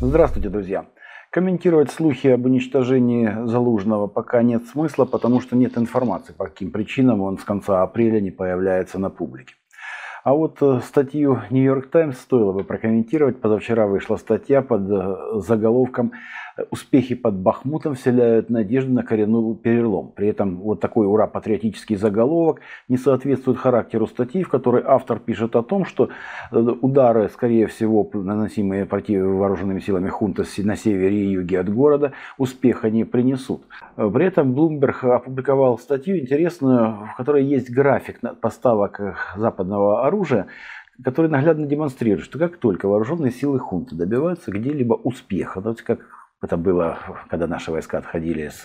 Здравствуйте, друзья! Комментировать слухи об уничтожении Залужного пока нет смысла, потому что нет информации, по каким причинам он с конца апреля не появляется на публике. А вот э, статью New York Times стоило бы прокомментировать. Позавчера вышла статья под э, заголовком «Успехи под Бахмутом вселяют надежду на коренной перелом». При этом вот такой ура-патриотический заголовок не соответствует характеру статьи, в которой автор пишет о том, что э, удары, скорее всего, наносимые против вооруженными силами хунта на севере и юге от города, успеха не принесут. При этом Bloomberg опубликовал статью интересную, в которой есть график поставок западного оружия оружия, который наглядно демонстрирует, что как только вооруженные силы хунты добиваются где-либо успеха, то есть как это было, когда наши войска отходили с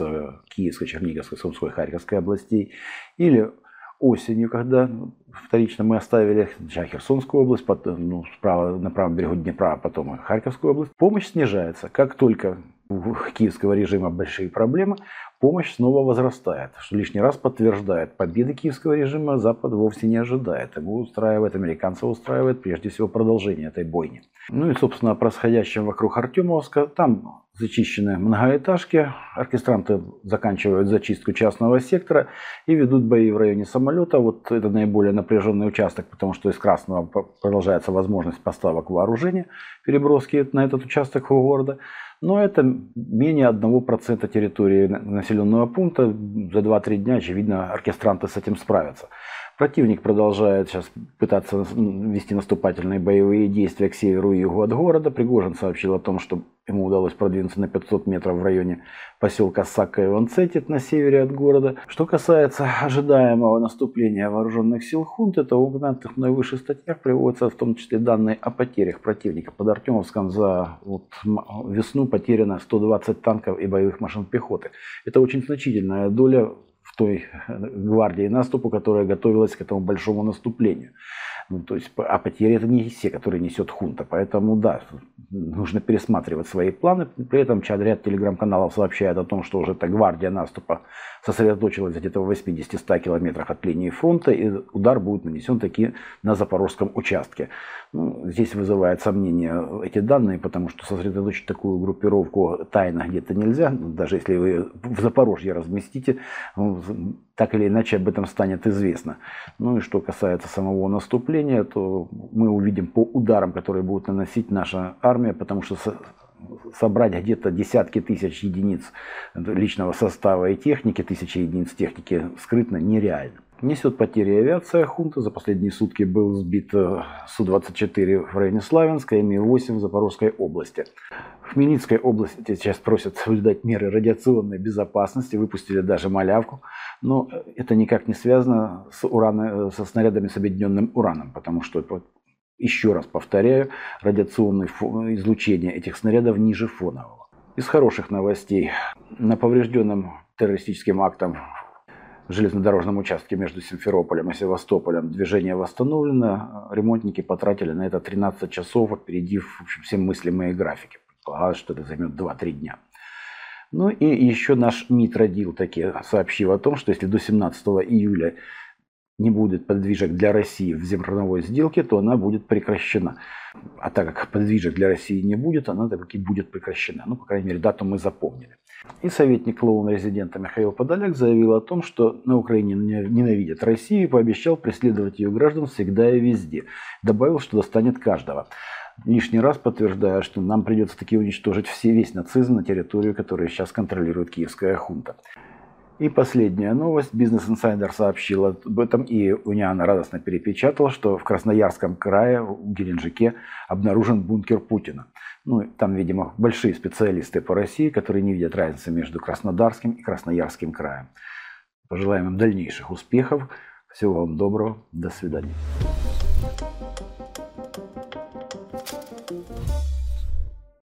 Киевской, Черниговской, Сумской, Харьковской областей, или осенью, когда вторично мы оставили Херсонскую область, потом, ну, справа, на правом берегу Днепра, а потом Харьковскую область, помощь снижается. Как только у киевского режима большие проблемы, помощь снова возрастает, что лишний раз подтверждает, победы киевского режима Запад вовсе не ожидает. Его устраивает, американцев устраивает прежде всего продолжение этой бойни. Ну и, собственно, о происходящем вокруг Артемовска. Там зачищены многоэтажки, оркестранты заканчивают зачистку частного сектора и ведут бои в районе самолета. Вот это наиболее напряженный участок, потому что из Красного продолжается возможность поставок вооружения, переброски на этот участок города. Но это менее 1% территории населенного пункта. За 2-3 дня, очевидно, оркестранты с этим справятся. Противник продолжает сейчас пытаться вести наступательные боевые действия к северу и югу от города. Пригожин сообщил о том, что ему удалось продвинуться на 500 метров в районе поселка Сакка и на севере от города. Что касается ожидаемого наступления вооруженных сил хунты, то в упомянутых мной выше статьях приводятся в том числе данные о потерях противника. Под Артемовском за вот весну потеряно 120 танков и боевых машин пехоты. Это очень значительная доля той гвардии наступу, которая готовилась к этому большому наступлению. Ну, то есть, а потери это не все, которые несет хунта. Поэтому, да, нужно пересматривать свои планы. При этом ряд телеграм-каналов сообщает о том, что уже эта гвардия наступа сосредоточилась где-то в 80-100 километрах от линии фронта, и удар будет нанесен таки на запорожском участке. Ну, здесь вызывает сомнения эти данные, потому что сосредоточить такую группировку тайно где-то нельзя. Даже если вы в Запорожье разместите, ну, так или иначе об этом станет известно. Ну и что касается самого наступления, то мы увидим по ударам, которые будут наносить наша армия, потому что собрать где-то десятки тысяч единиц личного состава и техники, тысячи единиц техники скрытно нереально. Несет потери авиация хунта. За последние сутки был сбит э, Су-24 в районе Славянска и Ми-8 в Запорожской области. В Хмельницкой области сейчас просят соблюдать меры радиационной безопасности. Выпустили даже малявку. Но это никак не связано с урана, э, со снарядами с объединенным ураном, потому что еще раз повторяю, радиационное излучение этих снарядов ниже фонового. Из хороших новостей. На поврежденном террористическим актом железнодорожном участке между Симферополем и Севастополем движение восстановлено. Ремонтники потратили на это 13 часов, опередив все мыслимые графики. Предполагалось, что это займет 2-3 дня. Ну и еще наш МИД родил таки сообщил о том, что если до 17 июля не будет подвижек для России в зерновой сделке, то она будет прекращена. А так как подвижек для России не будет, она так и будет прекращена. Ну, по крайней мере, дату мы запомнили. И советник клоуна резидента Михаил Подоляк заявил о том, что на Украине ненавидят Россию и пообещал преследовать ее граждан всегда и везде. Добавил, что достанет каждого. Лишний раз подтверждая, что нам придется таки уничтожить все, весь нацизм на территорию, которую сейчас контролирует киевская хунта. И последняя новость. Бизнес Инсайдер сообщил об этом, и Униана радостно перепечатал, что в Красноярском крае, в Геленджике, обнаружен бункер Путина. Ну, там, видимо, большие специалисты по России, которые не видят разницы между Краснодарским и Красноярским краем. Пожелаем им дальнейших успехов. Всего вам доброго. До свидания.